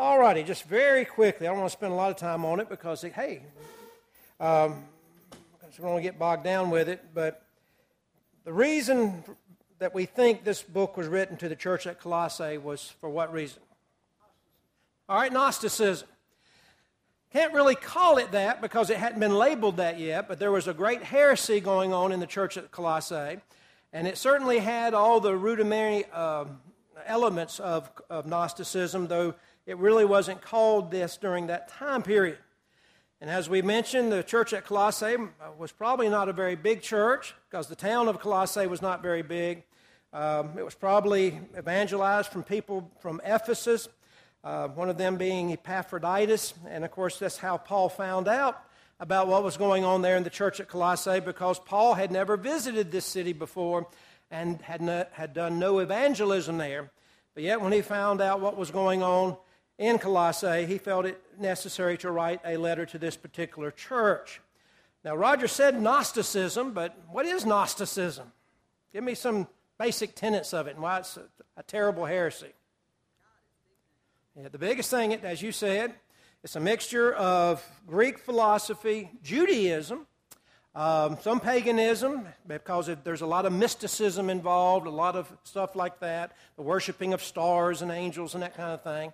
All righty, just very quickly. I don't want to spend a lot of time on it because, hey, um, I don't want to get bogged down with it. But the reason that we think this book was written to the church at Colossae was for what reason? All right, Gnosticism. Can't really call it that because it hadn't been labeled that yet, but there was a great heresy going on in the church at Colossae, and it certainly had all the rudimentary uh, elements of, of Gnosticism, though it really wasn't called this during that time period. And as we mentioned, the church at Colossae was probably not a very big church because the town of Colossae was not very big. Um, it was probably evangelized from people from Ephesus uh, one of them being Epaphroditus. And of course, that's how Paul found out about what was going on there in the church at Colossae because Paul had never visited this city before and had, no, had done no evangelism there. But yet, when he found out what was going on in Colossae, he felt it necessary to write a letter to this particular church. Now, Roger said Gnosticism, but what is Gnosticism? Give me some basic tenets of it and why it's a, a terrible heresy. Yeah, the biggest thing, as you said, it's a mixture of Greek philosophy, Judaism, um, some paganism, because there's a lot of mysticism involved, a lot of stuff like that, the worshiping of stars and angels and that kind of thing.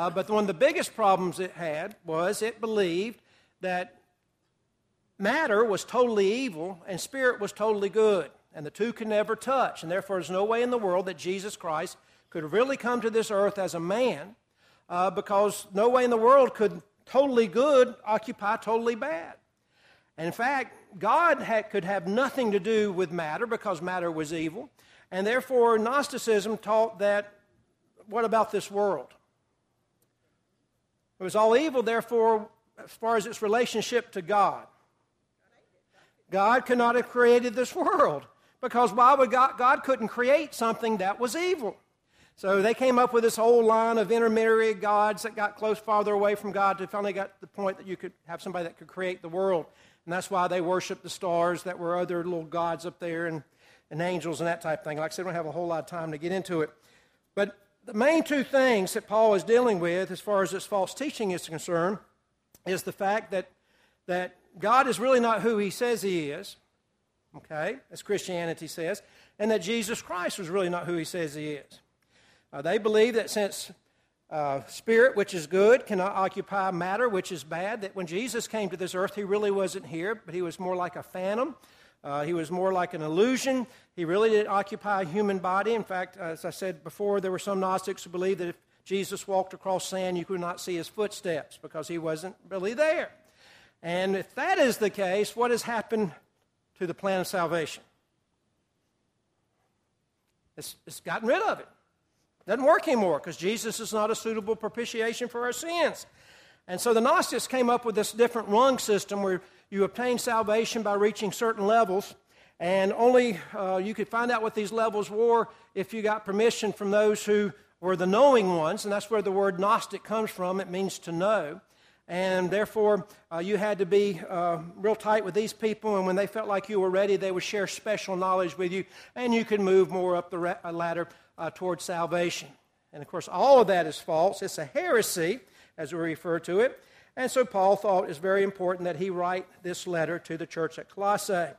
Uh, but one of the biggest problems it had was it believed that matter was totally evil and spirit was totally good, and the two could never touch. And therefore, there's no way in the world that Jesus Christ could really come to this earth as a man uh, because no way in the world could totally good occupy totally bad. And in fact, God had, could have nothing to do with matter because matter was evil. And therefore, Gnosticism taught that what about this world? It was all evil, therefore, as far as its relationship to God. God could not have created this world because why would God, God couldn't create something that was evil? So they came up with this whole line of intermediary gods that got close farther away from God to finally got to the point that you could have somebody that could create the world. And that's why they worshiped the stars that were other little gods up there and, and angels and that type of thing. Like I said, I don't have a whole lot of time to get into it. But the main two things that Paul is dealing with as far as this false teaching is concerned is the fact that, that God is really not who he says he is, okay, as Christianity says, and that Jesus Christ was really not who he says he is. Uh, they believe that since uh, spirit, which is good, cannot occupy matter, which is bad, that when Jesus came to this earth, he really wasn't here, but he was more like a phantom. Uh, he was more like an illusion. He really didn't occupy a human body. In fact, as I said before, there were some Gnostics who believed that if Jesus walked across sand, you could not see his footsteps because he wasn't really there. And if that is the case, what has happened to the plan of salvation? It's, it's gotten rid of it. Doesn't work anymore because Jesus is not a suitable propitiation for our sins. And so the Gnostics came up with this different rung system where you obtain salvation by reaching certain levels, and only uh, you could find out what these levels were if you got permission from those who were the knowing ones, and that's where the word Gnostic comes from. It means to know. And therefore, uh, you had to be uh, real tight with these people, and when they felt like you were ready, they would share special knowledge with you, and you could move more up the uh, ladder uh, towards salvation. And of course, all of that is false. It's a heresy, as we refer to it. And so Paul thought it's very important that he write this letter to the church at Colossae.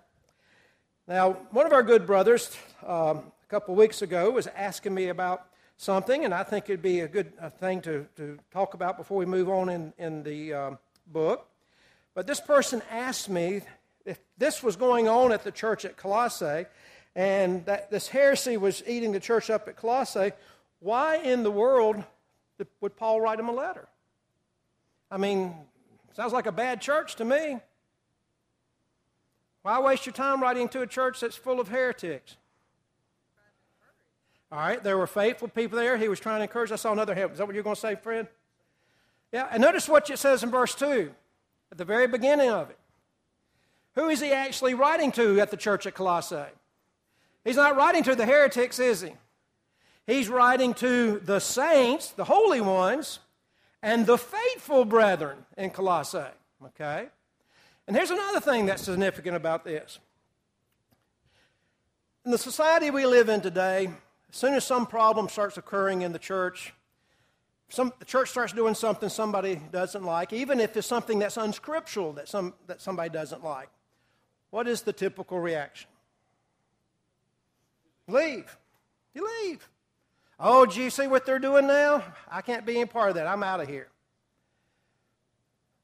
Now, one of our good brothers um, a couple weeks ago was asking me about something, and I think it'd be a good thing to, to talk about before we move on in, in the um, book. But this person asked me if this was going on at the church at Colossae, and that this heresy was eating the church up at Colossae, why in the world would Paul write him a letter? I mean, sounds like a bad church to me. Why waste your time writing to a church that's full of heretics? All right, there were faithful people there. He was trying to encourage. I saw another hand. Is that what you're going to say, Fred? Yeah, and notice what it says in verse 2 at the very beginning of it. Who is he actually writing to at the church at Colossae? He's not writing to the heretics, is he? He's writing to the saints, the holy ones, and the faithful brethren in Colossae. Okay? And here's another thing that's significant about this. In the society we live in today, as soon as some problem starts occurring in the church, some, the church starts doing something somebody doesn't like, even if it's something that's unscriptural that, some, that somebody doesn't like, what is the typical reaction? Leave. You leave. Oh, do you see what they're doing now? I can't be any part of that. I'm out of here.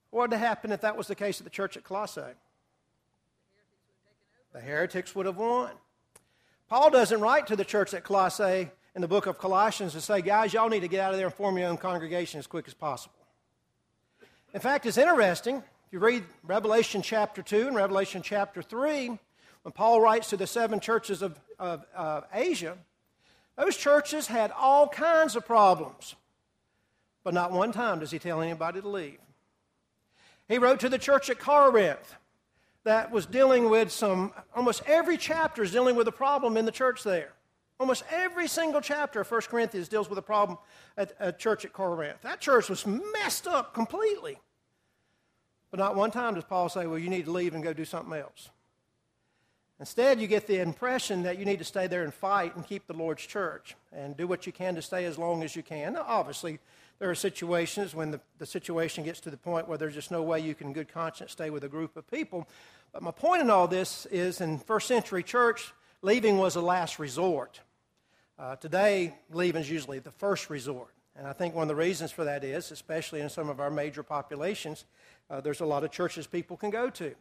What would have happened if that was the case at the church at Colossae? The heretics would have won. Paul doesn't write to the church at Colossae in the book of Colossians to say, guys, y'all need to get out of there and form your own congregation as quick as possible. In fact, it's interesting. If you read Revelation chapter 2 and Revelation chapter 3, when Paul writes to the seven churches of, of uh, Asia, those churches had all kinds of problems. But not one time does he tell anybody to leave. He wrote to the church at Corinth that was dealing with some, almost every chapter is dealing with a problem in the church there. Almost every single chapter of 1 Corinthians deals with a problem at a church at Corinth. That church was messed up completely. But not one time does Paul say, well, you need to leave and go do something else. Instead, you get the impression that you need to stay there and fight and keep the Lord's church and do what you can to stay as long as you can. Now, obviously, there are situations when the, the situation gets to the point where there's just no way you can, good conscience, stay with a group of people. But my point in all this is in first century church, leaving was a last resort. Uh, today, leaving is usually the first resort. And I think one of the reasons for that is, especially in some of our major populations, uh, there's a lot of churches people can go to.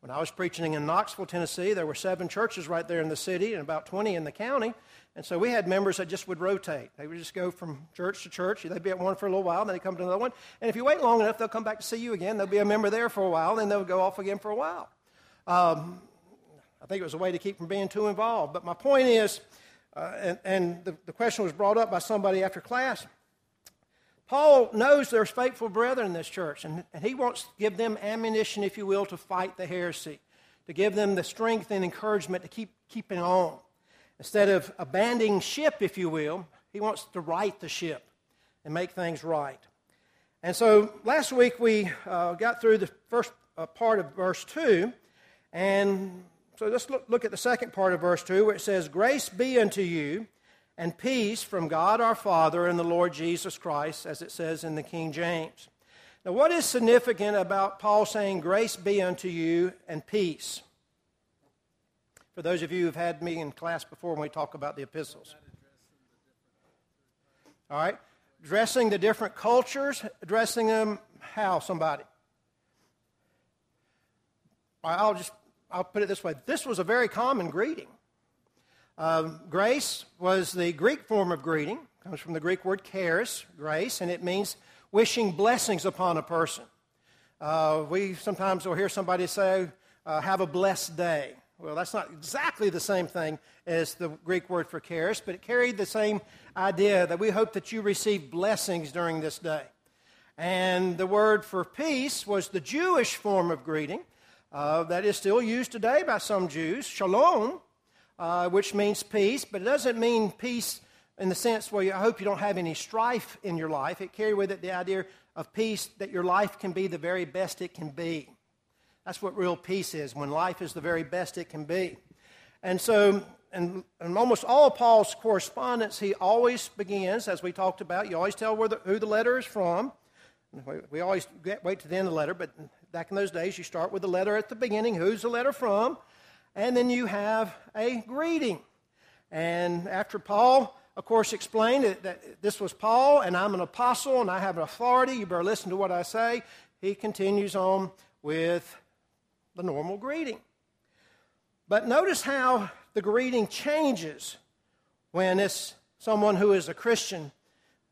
When I was preaching in Knoxville, Tennessee, there were seven churches right there in the city and about 20 in the county. And so we had members that just would rotate. They would just go from church to church. They'd be at one for a little while, then they'd come to another one. And if you wait long enough, they'll come back to see you again. They'll be a member there for a while, then they'll go off again for a while. Um, I think it was a way to keep from being too involved. But my point is, uh, and, and the, the question was brought up by somebody after class. Paul knows there's faithful brethren in this church, and, and he wants to give them ammunition, if you will, to fight the heresy, to give them the strength and encouragement to keep keeping on. Instead of abandoning ship, if you will, he wants to right the ship and make things right. And so last week we uh, got through the first uh, part of verse 2, and so let's look, look at the second part of verse 2 where it says, Grace be unto you and peace from God our Father and the Lord Jesus Christ, as it says in the King James. Now, what is significant about Paul saying, Grace be unto you and peace? For those of you who've had me in class before when we talk about the epistles. All right? Addressing the different cultures, addressing them how, somebody? I'll just I'll put it this way. This was a very common greeting. Um, grace was the Greek form of greeting. It comes from the Greek word charis, grace, and it means wishing blessings upon a person. Uh, we sometimes will hear somebody say, uh, have a blessed day. Well, that's not exactly the same thing as the Greek word for charis, but it carried the same idea that we hope that you receive blessings during this day. And the word for peace was the Jewish form of greeting uh, that is still used today by some Jews, shalom, uh, which means peace, but it doesn't mean peace in the sense where you, I hope you don't have any strife in your life. It carries with it the idea of peace that your life can be the very best it can be. That's what real peace is, when life is the very best it can be. And so, in, in almost all Paul's correspondence, he always begins, as we talked about, you always tell the, who the letter is from. We always get, wait to the end of the letter, but back in those days, you start with the letter at the beginning. Who's the letter from? And then you have a greeting. And after Paul, of course, explained that, that this was Paul, and I'm an apostle, and I have an authority, you better listen to what I say, he continues on with the normal greeting. But notice how the greeting changes when it's someone who is a Christian,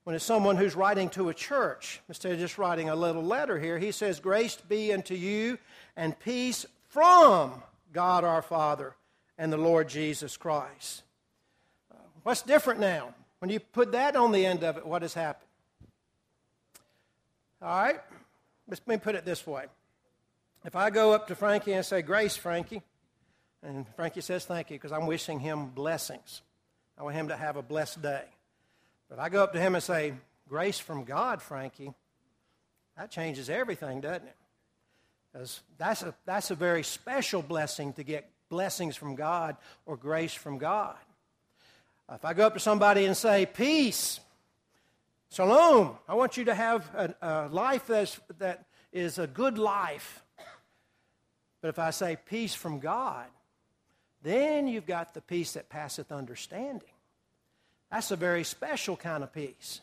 when it's someone who's writing to a church. Instead of just writing a little letter here, he says, Grace be unto you and peace from God our Father and the Lord Jesus Christ. Uh, what's different now? When you put that on the end of it, what has happened? All right? Let me put it this way. If I go up to Frankie and say, Grace, Frankie, and Frankie says, Thank you, because I'm wishing him blessings. I want him to have a blessed day. But I go up to him and say, Grace from God, Frankie, that changes everything, doesn't it? That's a, that's a very special blessing to get blessings from God or grace from God. If I go up to somebody and say, Peace, Shalom. I want you to have a, a life that's, that is a good life. But if I say peace from God, then you've got the peace that passeth understanding. That's a very special kind of peace.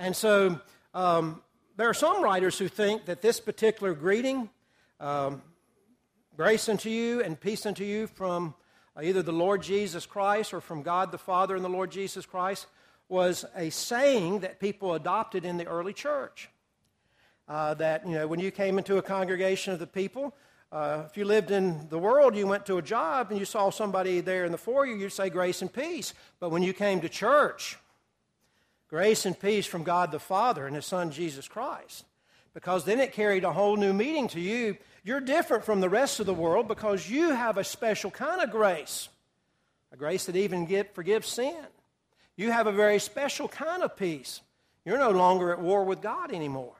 And so um, there are some writers who think that this particular greeting, um, grace unto you and peace unto you from either the Lord Jesus Christ or from God the Father and the Lord Jesus Christ, was a saying that people adopted in the early church. Uh, that, you know, when you came into a congregation of the people, uh, if you lived in the world, you went to a job and you saw somebody there in the foyer, you'd say grace and peace. But when you came to church, grace and peace from God the Father and His Son Jesus Christ. Because then it carried a whole new meaning to you. You're different from the rest of the world because you have a special kind of grace, a grace that even get, forgives sin. You have a very special kind of peace. You're no longer at war with God anymore.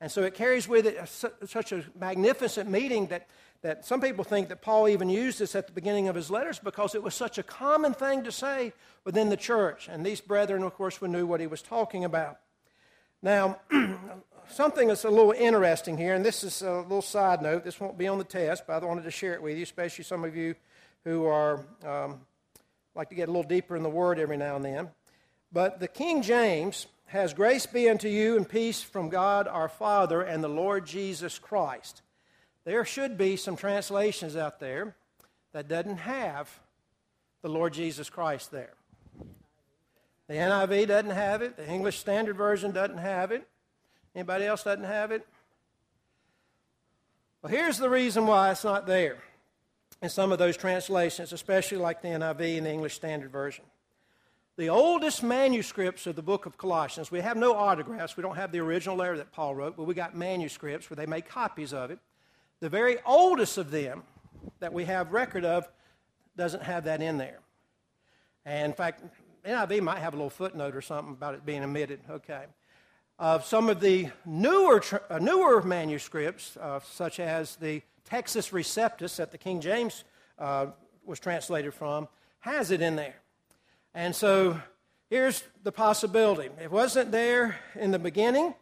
And so it carries with it a, such a magnificent meaning that, that some people think that Paul even used this at the beginning of his letters because it was such a common thing to say within the church. And these brethren, of course, knew what he was talking about. Now, something that's a little interesting here, and this is a little side note. This won't be on the test, but I wanted to share it with you, especially some of you who are um, like to get a little deeper in the Word every now and then. But the King James has grace be unto you and peace from God our Father and the Lord Jesus Christ. There should be some translations out there that doesn't have the Lord Jesus Christ there. The NIV doesn't have it. The English Standard Version doesn't have it. Anybody else doesn't have it? Well, here's the reason why it's not there in some of those translations, especially like the NIV and the English Standard Version the oldest manuscripts of the book of Colossians. We have no autographs. We don't have the original letter that Paul wrote, but we got manuscripts where they made copies of it. The very oldest of them that we have record of doesn't have that in there. And in fact, NIV might have a little footnote or something about it being omitted. Okay. Some of the newer, uh, newer manuscripts, uh, such as the Textus Receptus that the King James uh, was translated from, has it in there. And so here's the possibility it wasn't there in the beginning,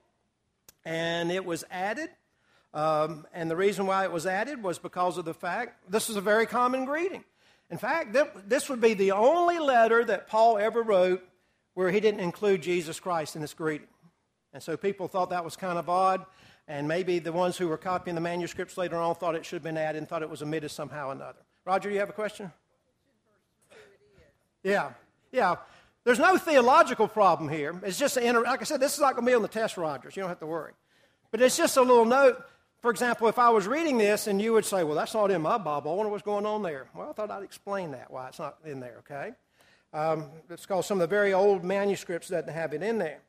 and it was added. Um, and the reason why it was added was because of the fact this is a very common greeting. In fact, this would be the only letter that Paul ever wrote where he didn't include Jesus Christ in this greeting. And so people thought that was kind of odd, and maybe the ones who were copying the manuscripts later on thought it should have been added and thought it was omitted somehow or another. Roger, you have a question? Yeah. Yeah, there's no theological problem here. It's just, a, like I said, this is not going to be on the test, Rogers. You don't have to worry. But it's just a little note. For example, if I was reading this and you would say, well, that's not in my Bible, I wonder what's going on there. Well, I thought I'd explain that, why it's not in there, okay? Um, it's because some of the very old manuscripts doesn't have it in there.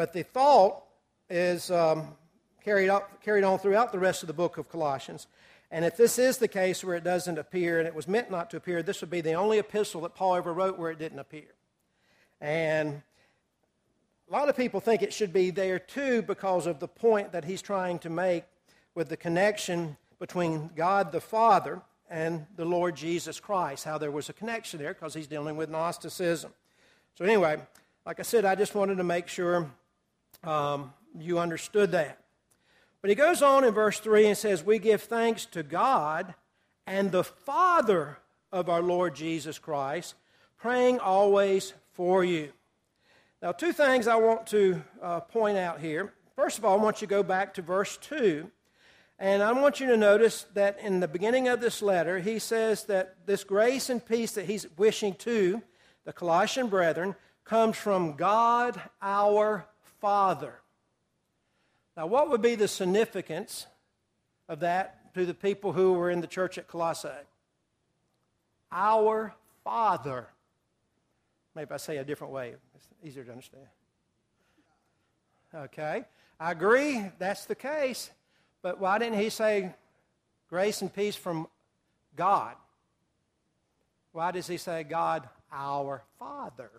But the thought is um, carried, carried on throughout the rest of the book of Colossians. And if this is the case where it doesn't appear and it was meant not to appear, this would be the only epistle that Paul ever wrote where it didn't appear. And a lot of people think it should be there too because of the point that he's trying to make with the connection between God the Father and the Lord Jesus Christ, how there was a connection there because he's dealing with Gnosticism. So, anyway, like I said, I just wanted to make sure um, you understood that. But he goes on in verse 3 and says, We give thanks to God and the Father of our Lord Jesus Christ, praying always for you. Now, two things I want to uh, point out here. First of all, I want you to go back to verse 2. And I want you to notice that in the beginning of this letter, he says that this grace and peace that he's wishing to the Colossian brethren comes from God our Father. Now, what would be the significance of that to the people who were in the church at Colossae? Our Father. Maybe I say a different way, it's easier to understand. Okay, I agree, that's the case. But why didn't he say grace and peace from God? Why does he say God our Father?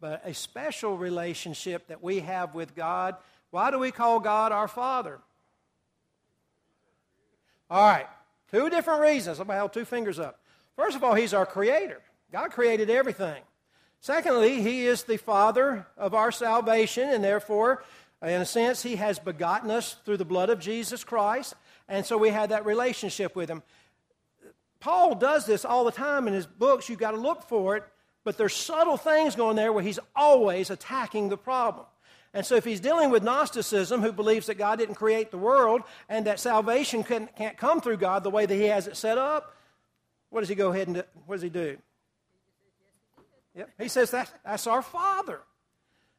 But a special relationship that we have with God. Why do we call God our Father? All right, two different reasons. Somebody held two fingers up. First of all, He's our Creator. God created everything. Secondly, he is the Father of our salvation, and therefore, in a sense, he has begotten us through the blood of Jesus Christ, and so we have that relationship with him. Paul does this all the time in his books. You've got to look for it, but there's subtle things going there where he's always attacking the problem. And so, if he's dealing with Gnosticism, who believes that God didn't create the world and that salvation can't come through God the way that he has it set up, what does he go ahead and do? what does he do? Yep. He says that, that's our Father.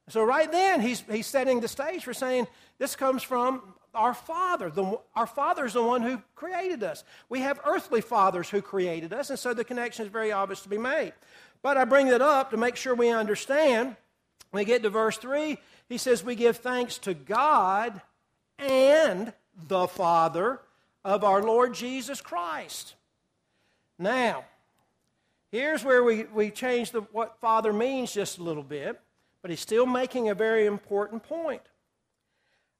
So, right then, he's, he's setting the stage for saying this comes from our Father. The, our Father is the one who created us. We have earthly fathers who created us, and so the connection is very obvious to be made. But I bring that up to make sure we understand. When we get to verse 3, he says, We give thanks to God and the Father of our Lord Jesus Christ. Now, here's where we, we change the, what Father means just a little bit, but he's still making a very important point.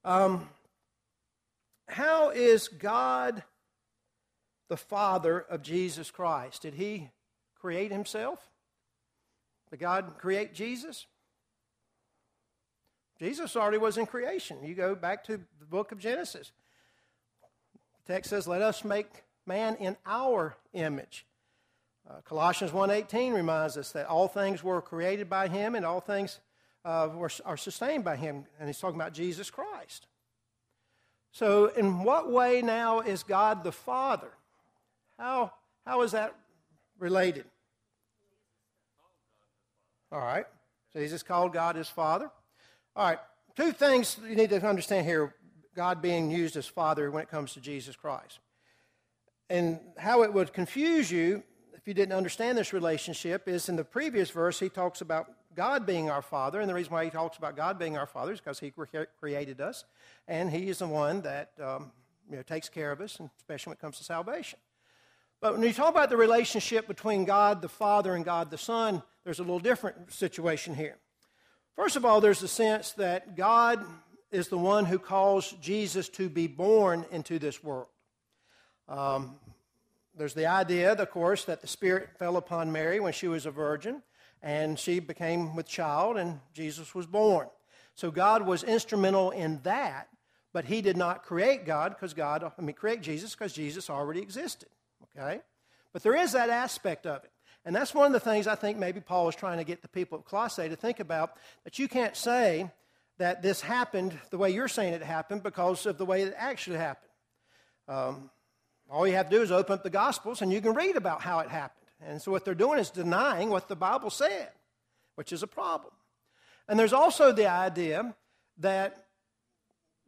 Um, how is God the Father of Jesus Christ? Did he create himself? Did God create Jesus? Jesus already was in creation. You go back to the book of Genesis. The text says, Let us make man in our image. Uh, Colossians 1.18 reminds us that all things were created by him and all things uh, were, are sustained by him. And he's talking about Jesus Christ. So, in what way now is God the Father? How, how is that related? All right. So Jesus called God his Father. All right. Two things you need to understand here God being used as Father when it comes to Jesus Christ. And how it would confuse you if you didn't understand this relationship is in the previous verse, he talks about God being our Father. And the reason why he talks about God being our Father is because he created us. And he is the one that um, you know, takes care of us, especially when it comes to salvation. But when you talk about the relationship between God the Father and God the Son, there's a little different situation here. First of all, there's a sense that God is the one who calls Jesus to be born into this world. Um, there's the idea, of course, that the Spirit fell upon Mary when she was a virgin, and she became with child, and Jesus was born. So God was instrumental in that, but He did not create God because God, I mean, create Jesus because Jesus already existed. Okay? But there is that aspect of it. And that's one of the things I think maybe Paul was trying to get the people of Colossae to think about that you can't say that this happened the way you're saying it happened because of the way it actually happened. Um, all you have to do is open up the Gospels and you can read about how it happened. And so what they're doing is denying what the Bible said, which is a problem. And there's also the idea that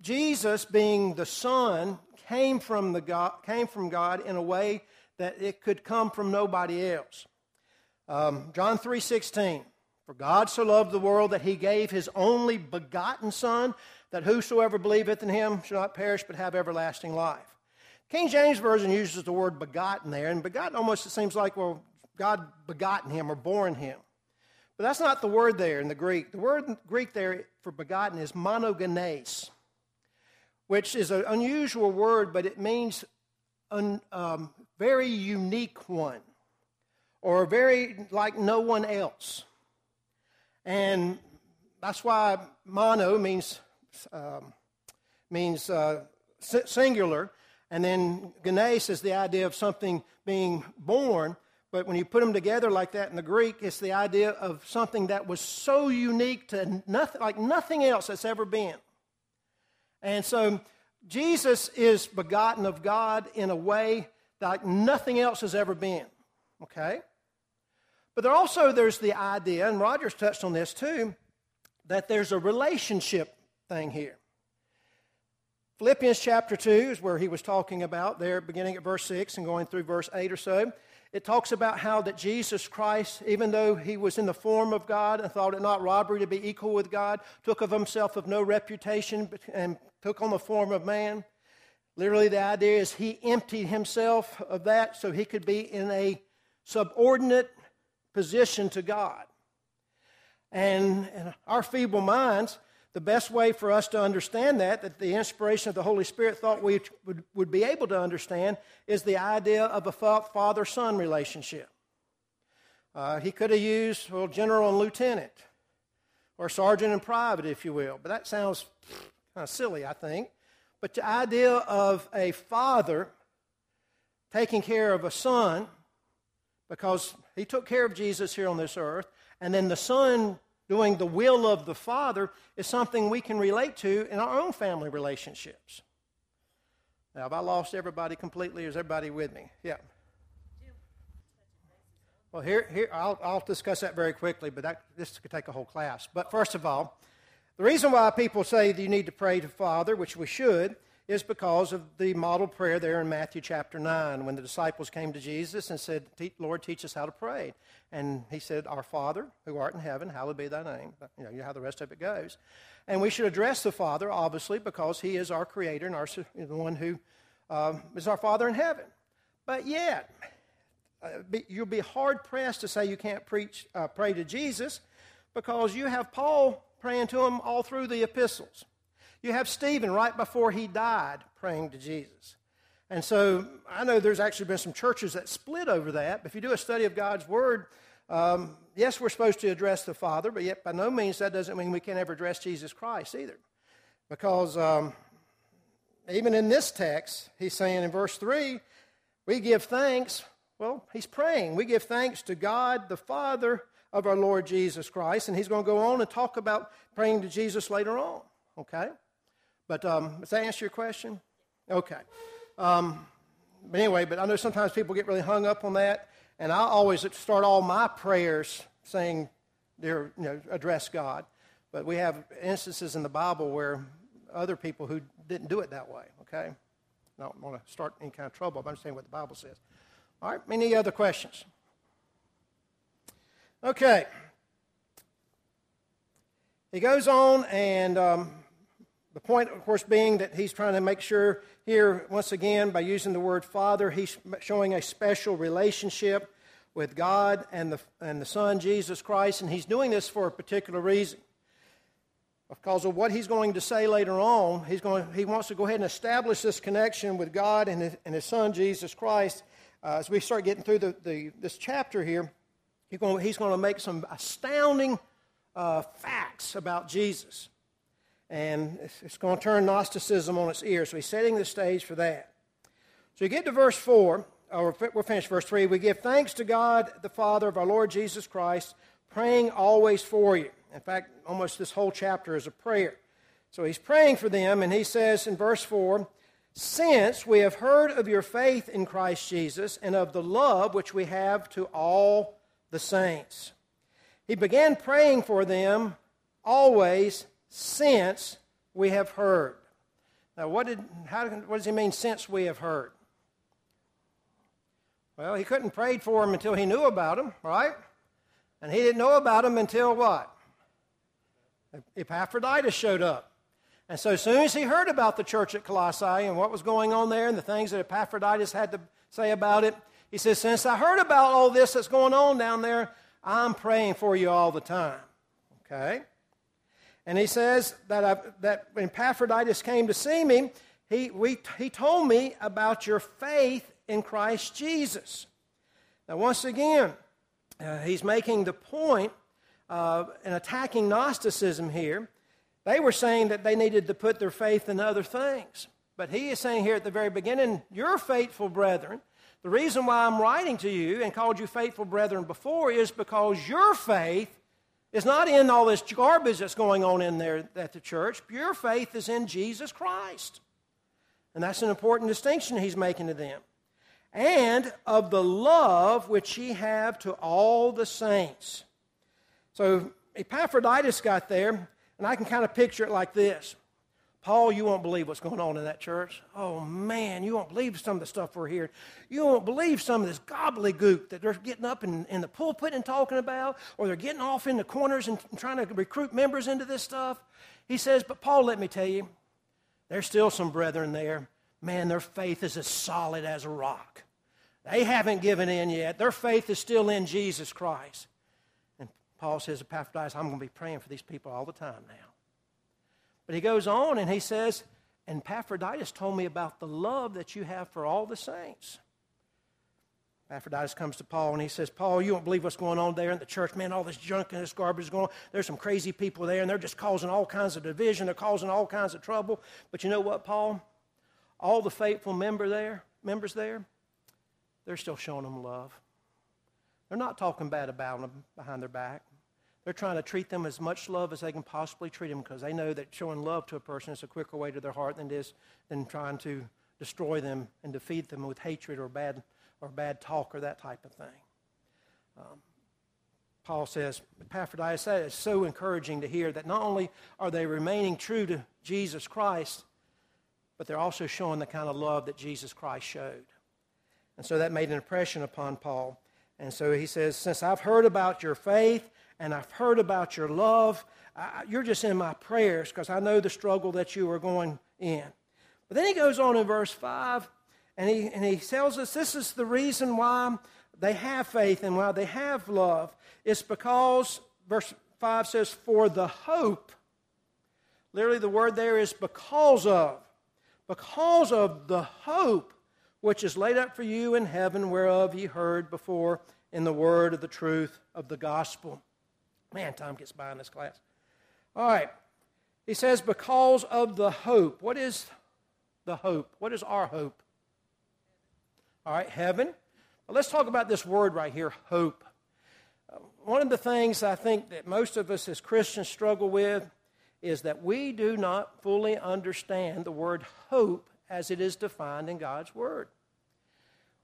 Jesus, being the Son, came from, the God, came from God in a way that it could come from nobody else. Um, John 3:16, for God so loved the world that he gave his only begotten Son, that whosoever believeth in him shall not perish but have everlasting life. King James Version uses the word begotten there, and begotten almost it seems like, well, God begotten him or born him. But that's not the word there in the Greek. The word in Greek there for begotten is monogenes, which is an unusual word, but it means a um, very unique one or very like no one else. And that's why mono means, um, means uh, singular. And then genes is the idea of something being born. But when you put them together like that in the Greek, it's the idea of something that was so unique to nothing, like nothing else that's ever been. And so Jesus is begotten of God in a way like nothing else has ever been. Okay? But there also there's the idea, and Rogers touched on this too, that there's a relationship thing here. Philippians chapter 2 is where he was talking about there, beginning at verse 6 and going through verse 8 or so. It talks about how that Jesus Christ, even though he was in the form of God and thought it not robbery to be equal with God, took of himself of no reputation and took on the form of man. Literally, the idea is he emptied himself of that so he could be in a subordinate position to God. And in our feeble minds, the best way for us to understand that, that the inspiration of the Holy Spirit thought we would, would be able to understand, is the idea of a father son relationship. Uh, he could have used, well, general and lieutenant, or sergeant and private, if you will. But that sounds kind of silly, I think. But the idea of a father taking care of a son, because he took care of Jesus here on this earth, and then the son doing the will of the father is something we can relate to in our own family relationships. Now, have I lost everybody completely, is everybody with me? Yeah. Well, here, here I'll, I'll discuss that very quickly, but that, this could take a whole class. But first of all, the reason why people say that you need to pray to Father, which we should, is because of the model prayer there in Matthew chapter 9 when the disciples came to Jesus and said, Lord, teach us how to pray. And he said, Our Father, who art in heaven, hallowed be thy name. You know, you know how the rest of it goes. And we should address the Father, obviously, because he is our creator and our, the one who uh, is our Father in heaven. But yet, uh, be, you'll be hard pressed to say you can't preach, uh, pray to Jesus because you have Paul praying to him all through the epistles. You have Stephen right before he died praying to Jesus. And so I know there's actually been some churches that split over that. But if you do a study of God's Word, um, yes, we're supposed to address the Father, but yet by no means that doesn't mean we can't ever address Jesus Christ either. Because um, even in this text, he's saying in verse 3, we give thanks. Well, he's praying. We give thanks to God the Father of our Lord Jesus Christ. And he's going to go on and talk about praying to Jesus later on. Okay? But um, does that answer your question? Okay. Um, but anyway, but I know sometimes people get really hung up on that, and I always start all my prayers saying, "Dear, you know, address God." But we have instances in the Bible where other people who didn't do it that way. Okay, I don't want to start any kind of trouble. I'm understanding what the Bible says. All right. Any other questions? Okay. He goes on and. Um, the point, of course, being that he's trying to make sure here, once again, by using the word Father, he's showing a special relationship with God and the, and the Son, Jesus Christ, and he's doing this for a particular reason. Because of what he's going to say later on, he's going, he wants to go ahead and establish this connection with God and his, and his Son, Jesus Christ. Uh, as we start getting through the, the, this chapter here, he's going, he's going to make some astounding uh, facts about Jesus and it's going to turn Gnosticism on its ear. So he's setting the stage for that. So you get to verse 4, or we'll finish verse 3. We give thanks to God, the Father of our Lord Jesus Christ, praying always for you. In fact, almost this whole chapter is a prayer. So he's praying for them, and he says in verse 4 Since we have heard of your faith in Christ Jesus and of the love which we have to all the saints. He began praying for them always since we have heard. Now, what, did, how, what does he mean, since we have heard? Well, he couldn't pray for him until he knew about him, right? And he didn't know about him until what? Epaphroditus showed up. And so, as soon as he heard about the church at Colossae and what was going on there and the things that Epaphroditus had to say about it, he says, Since I heard about all this that's going on down there, I'm praying for you all the time. Okay? And he says that, I, that when Epaphroditus came to see me, he, we, he told me about your faith in Christ Jesus. Now, once again, uh, he's making the point uh, in attacking Gnosticism here. They were saying that they needed to put their faith in other things. But he is saying here at the very beginning, you're faithful brethren. The reason why I'm writing to you and called you faithful brethren before is because your faith is not in all this garbage that's going on in there at the church. Pure faith is in Jesus Christ. And that's an important distinction he's making to them. And of the love which ye have to all the saints. So Epaphroditus got there, and I can kind of picture it like this Paul, you won't believe what's going on in that church. Oh, man, you won't believe some of the stuff we're hearing. You won't believe some of this gobbledygook that they're getting up in, in the pulpit and talking about, or they're getting off in the corners and trying to recruit members into this stuff. He says, But Paul, let me tell you, there's still some brethren there. Man, their faith is as solid as a rock. They haven't given in yet. Their faith is still in Jesus Christ. And Paul says, Epaphroditus, I'm going to be praying for these people all the time now. But he goes on and he says, and Epaphroditus told me about the love that you have for all the saints. Epaphroditus comes to Paul and he says, Paul, you don't believe what's going on there in the church. Man, all this junk and this garbage is going on. There's some crazy people there and they're just causing all kinds of division. They're causing all kinds of trouble. But you know what, Paul? All the faithful member there, members there, they're still showing them love. They're not talking bad about them behind their back. They're trying to treat them as much love as they can possibly treat them because they know that showing love to a person is a quicker way to their heart than it is than trying to destroy them and defeat them with hatred or bad or bad talk or that type of thing. Um, Paul says, Epaphroditus, that is so encouraging to hear that not only are they remaining true to Jesus Christ, but they're also showing the kind of love that Jesus Christ showed. And so that made an impression upon Paul. And so he says, Since I've heard about your faith and I've heard about your love, I, you're just in my prayers because I know the struggle that you are going in. But then he goes on in verse 5 and he, and he tells us this is the reason why they have faith and why they have love. It's because, verse 5 says, for the hope. Literally, the word there is because of. Because of the hope which is laid up for you in heaven, whereof ye heard before in the word of the truth of the gospel. Man, time gets by in this class. All right. He says, because of the hope. What is the hope? What is our hope? All right, heaven. Well, let's talk about this word right here, hope. Uh, one of the things I think that most of us as Christians struggle with is that we do not fully understand the word hope as it is defined in God's Word.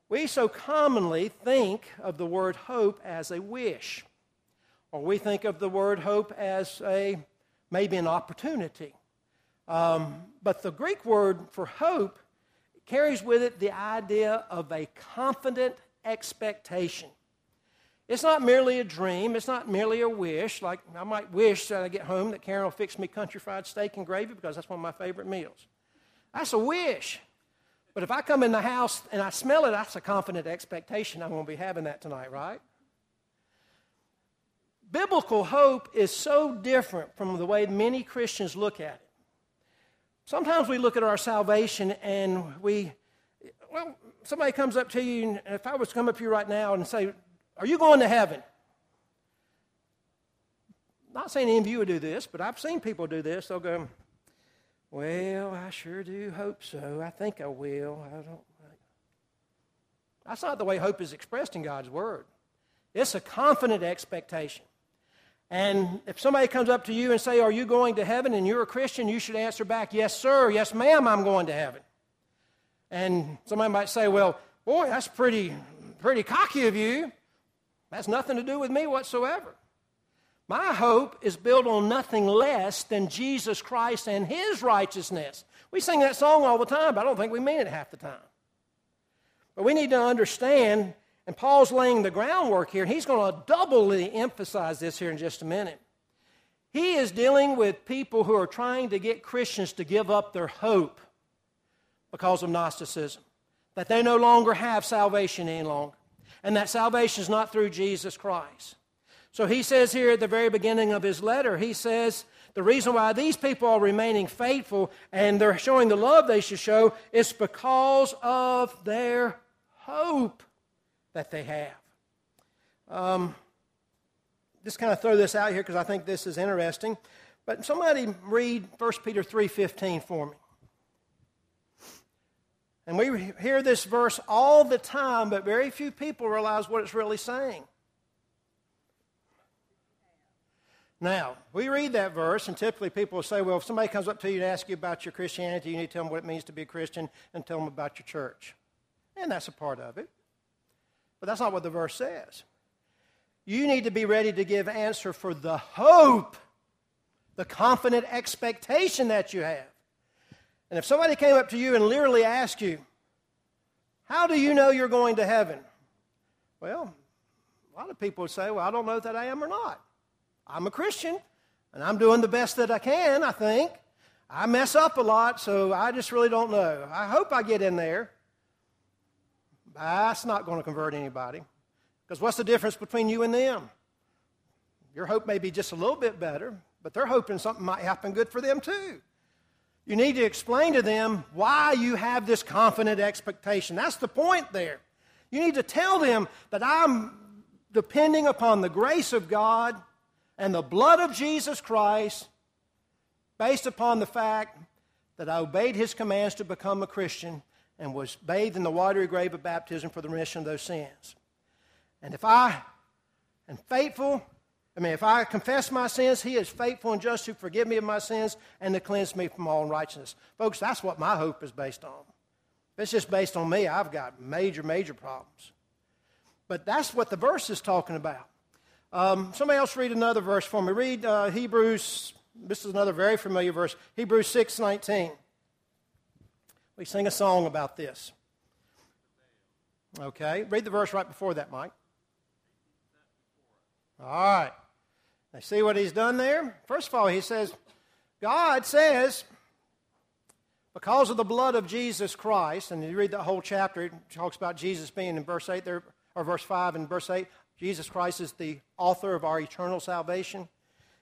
We so commonly think of the word hope as a wish, or we think of the word hope as a maybe an opportunity. Um, but the Greek word for hope carries with it the idea of a confident expectation. It's not merely a dream, it's not merely a wish. Like I might wish that I get home that Karen will fix me country fried steak and gravy because that's one of my favorite meals. That's a wish. But if I come in the house and I smell it, that's a confident expectation I'm going to be having that tonight, right? Biblical hope is so different from the way many Christians look at it. Sometimes we look at our salvation and we, well, somebody comes up to you, and if I was to come up to you right now and say, Are you going to heaven? Not saying any of you would do this, but I've seen people do this. They'll go, Well, I sure do hope so. I think I will. I don't. That's not the way hope is expressed in God's Word. It's a confident expectation. And if somebody comes up to you and say, "Are you going to heaven?" and you're a Christian, you should answer back, "Yes, sir. Yes, ma'am. I'm going to heaven." And somebody might say, "Well, boy, that's pretty, pretty cocky of you. That's nothing to do with me whatsoever." My hope is built on nothing less than Jesus Christ and His righteousness. We sing that song all the time, but I don't think we mean it half the time. But we need to understand and Paul's laying the groundwork here, and he's going to doubly emphasize this here in just a minute. He is dealing with people who are trying to get Christians to give up their hope because of Gnosticism, that they no longer have salvation any longer, and that salvation is not through Jesus Christ. So he says here at the very beginning of his letter, he says, the reason why these people are remaining faithful and they're showing the love they should show is because of their hope that they have. Um, just kind of throw this out here because I think this is interesting. But somebody read 1 Peter 3.15 for me. And we hear this verse all the time, but very few people realize what it's really saying. Now, we read that verse, and typically people will say, well, if somebody comes up to you and asks you about your Christianity, you need to tell them what it means to be a Christian and tell them about your church. And that's a part of it. But that's not what the verse says. You need to be ready to give answer for the hope, the confident expectation that you have. And if somebody came up to you and literally asked you, How do you know you're going to heaven? Well, a lot of people would say, Well, I don't know that I am or not. I'm a Christian, and I'm doing the best that I can, I think. I mess up a lot, so I just really don't know. I hope I get in there. That's not going to convert anybody. Because what's the difference between you and them? Your hope may be just a little bit better, but they're hoping something might happen good for them too. You need to explain to them why you have this confident expectation. That's the point there. You need to tell them that I'm depending upon the grace of God and the blood of Jesus Christ based upon the fact that I obeyed his commands to become a Christian and was bathed in the watery grave of baptism for the remission of those sins. And if I am faithful, I mean, if I confess my sins, he is faithful and just to forgive me of my sins and to cleanse me from all unrighteousness. Folks, that's what my hope is based on. If it's just based on me, I've got major, major problems. But that's what the verse is talking about. Um, somebody else read another verse for me. Read uh, Hebrews, this is another very familiar verse, Hebrews six nineteen. We sing a song about this. Okay, read the verse right before that, Mike. All right. Now, see what he's done there? First of all, he says, God says, because of the blood of Jesus Christ, and you read that whole chapter, it talks about Jesus being in verse 8 there, or verse 5 and verse 8, Jesus Christ is the author of our eternal salvation.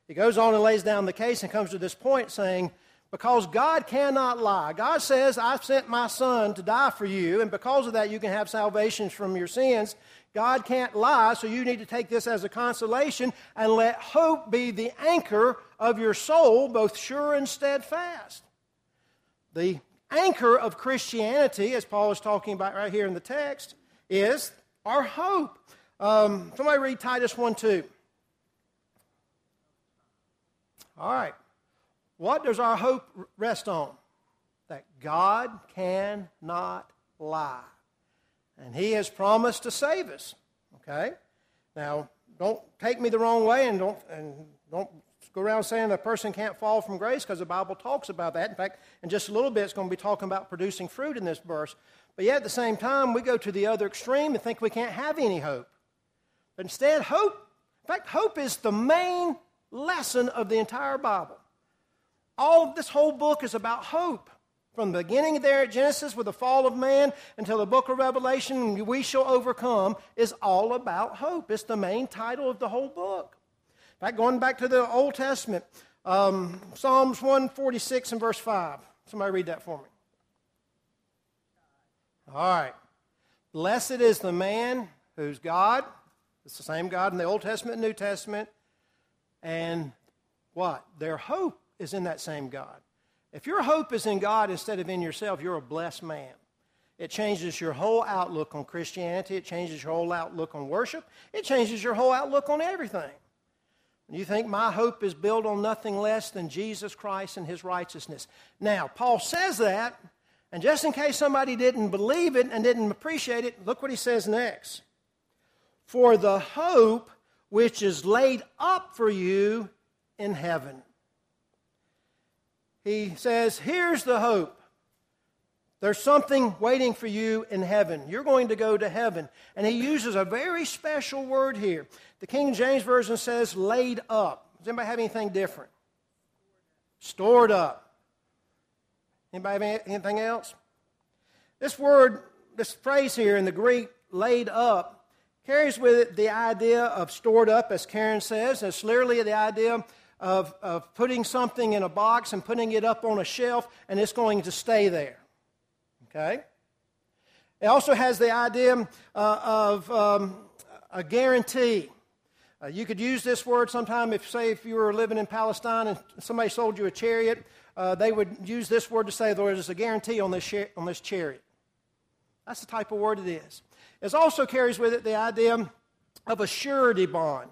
He goes on and lays down the case and comes to this point saying, because God cannot lie. God says, I sent my son to die for you, and because of that, you can have salvation from your sins. God can't lie, so you need to take this as a consolation and let hope be the anchor of your soul, both sure and steadfast. The anchor of Christianity, as Paul is talking about right here in the text, is our hope. Um, somebody read Titus 1 2. All right. What does our hope rest on? That God cannot lie. And He has promised to save us. Okay? Now, don't take me the wrong way and don't, and don't go around saying a person can't fall from grace because the Bible talks about that. In fact, in just a little bit, it's going to be talking about producing fruit in this verse. But yet, at the same time, we go to the other extreme and think we can't have any hope. Instead, hope, in fact, hope is the main lesson of the entire Bible. All of this whole book is about hope. From the beginning there at Genesis with the fall of man until the book of Revelation, we shall overcome, is all about hope. It's the main title of the whole book. In fact, going back to the Old Testament, um, Psalms 146 and verse 5. Somebody read that for me. All right. Blessed is the man whose God, it's the same God in the Old Testament and New Testament, and what? Their hope is in that same God. If your hope is in God instead of in yourself, you're a blessed man. It changes your whole outlook on Christianity. It changes your whole outlook on worship. It changes your whole outlook on everything. You think my hope is built on nothing less than Jesus Christ and his righteousness. Now, Paul says that, and just in case somebody didn't believe it and didn't appreciate it, look what he says next. For the hope which is laid up for you in heaven he says, Here's the hope. There's something waiting for you in heaven. You're going to go to heaven. And he uses a very special word here. The King James Version says laid up. Does anybody have anything different? Stored up. Anybody have anything else? This word, this phrase here in the Greek, laid up, carries with it the idea of stored up, as Karen says. It's literally the idea of, of putting something in a box and putting it up on a shelf, and it's going to stay there. Okay? It also has the idea uh, of um, a guarantee. Uh, you could use this word sometime if, say, if you were living in Palestine and somebody sold you a chariot, uh, they would use this word to say there's a guarantee on this, on this chariot. That's the type of word it is. It also carries with it the idea of a surety bond.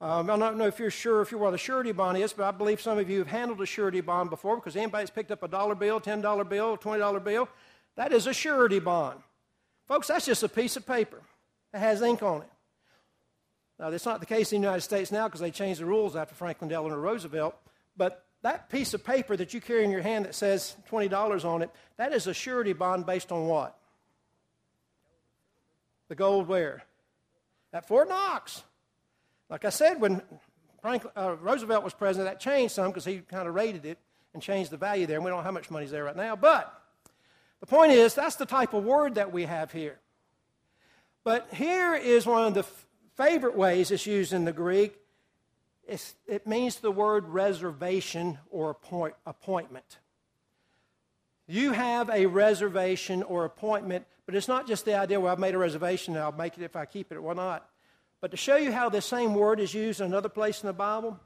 Um, I don't know if you're sure if you're what a surety bond is, but I believe some of you have handled a surety bond before because anybody's picked up a dollar bill, $10 bill, $20 bill. That is a surety bond. Folks, that's just a piece of paper that has ink on it. Now, that's not the case in the United States now because they changed the rules after Franklin Delano Roosevelt, but that piece of paper that you carry in your hand that says $20 on it, that is a surety bond based on what? The gold where? At Fort Knox. Like I said, when Franklin, uh, Roosevelt was president, that changed some because he kind of rated it and changed the value there. And we don't know how much money's there right now. But the point is, that's the type of word that we have here. But here is one of the f- favorite ways it's used in the Greek. It's, it means the word reservation or appoint, appointment. You have a reservation or appointment, but it's not just the idea, well, I've made a reservation and I'll make it if I keep it or not. But to show you how this same word is used in another place in the Bible,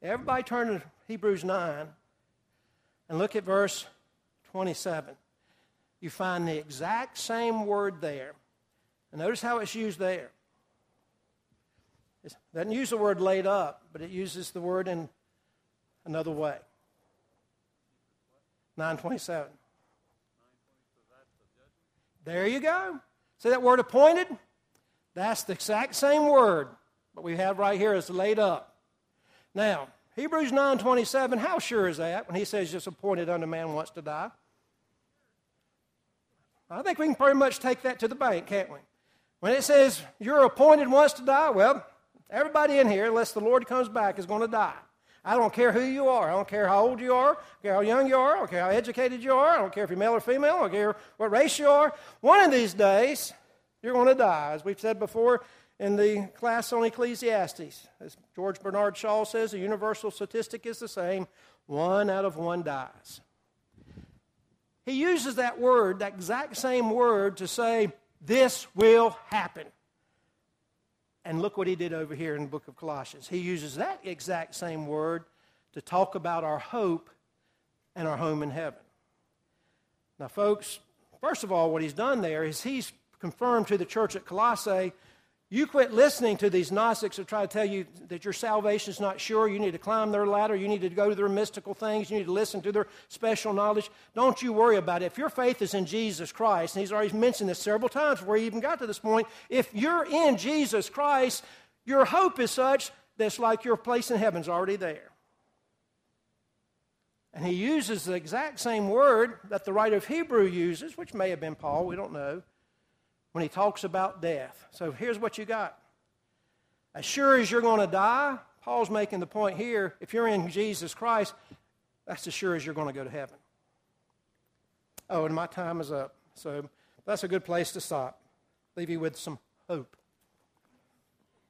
everybody turn to Hebrews 9 and look at verse 27. You find the exact same word there. And notice how it's used there. It doesn't use the word laid up, but it uses the word in another way. 927. There you go. See that word appointed? That's the exact same word, but we have right here is laid up. Now, Hebrews 9.27, how sure is that when he says just appointed unto man wants to die? I think we can pretty much take that to the bank, can't we? When it says you're appointed wants to die, well, everybody in here, unless the Lord comes back, is going to die. I don't care who you are. I don't care how old you are. I don't care how young you are. I don't care how educated you are. I don't care if you're male or female. I don't care what race you are. One of these days, you're going to die. As we've said before in the class on Ecclesiastes, as George Bernard Shaw says, the universal statistic is the same one out of one dies. He uses that word, that exact same word, to say, This will happen. And look what he did over here in the book of Colossians. He uses that exact same word to talk about our hope and our home in heaven. Now, folks, first of all, what he's done there is he's confirmed to the church at Colossae you quit listening to these Gnostics who try to tell you that your salvation is not sure. You need to climb their ladder. You need to go to their mystical things. You need to listen to their special knowledge. Don't you worry about it. If your faith is in Jesus Christ, and he's already mentioned this several times before he even got to this point, if you're in Jesus Christ, your hope is such that's like your place in heaven's already there. And he uses the exact same word that the writer of Hebrew uses, which may have been Paul, we don't know when he talks about death. So here's what you got. As sure as you're going to die, Paul's making the point here if you're in Jesus Christ, that's as sure as you're going to go to heaven. Oh, and my time is up. So that's a good place to stop. Leave you with some hope.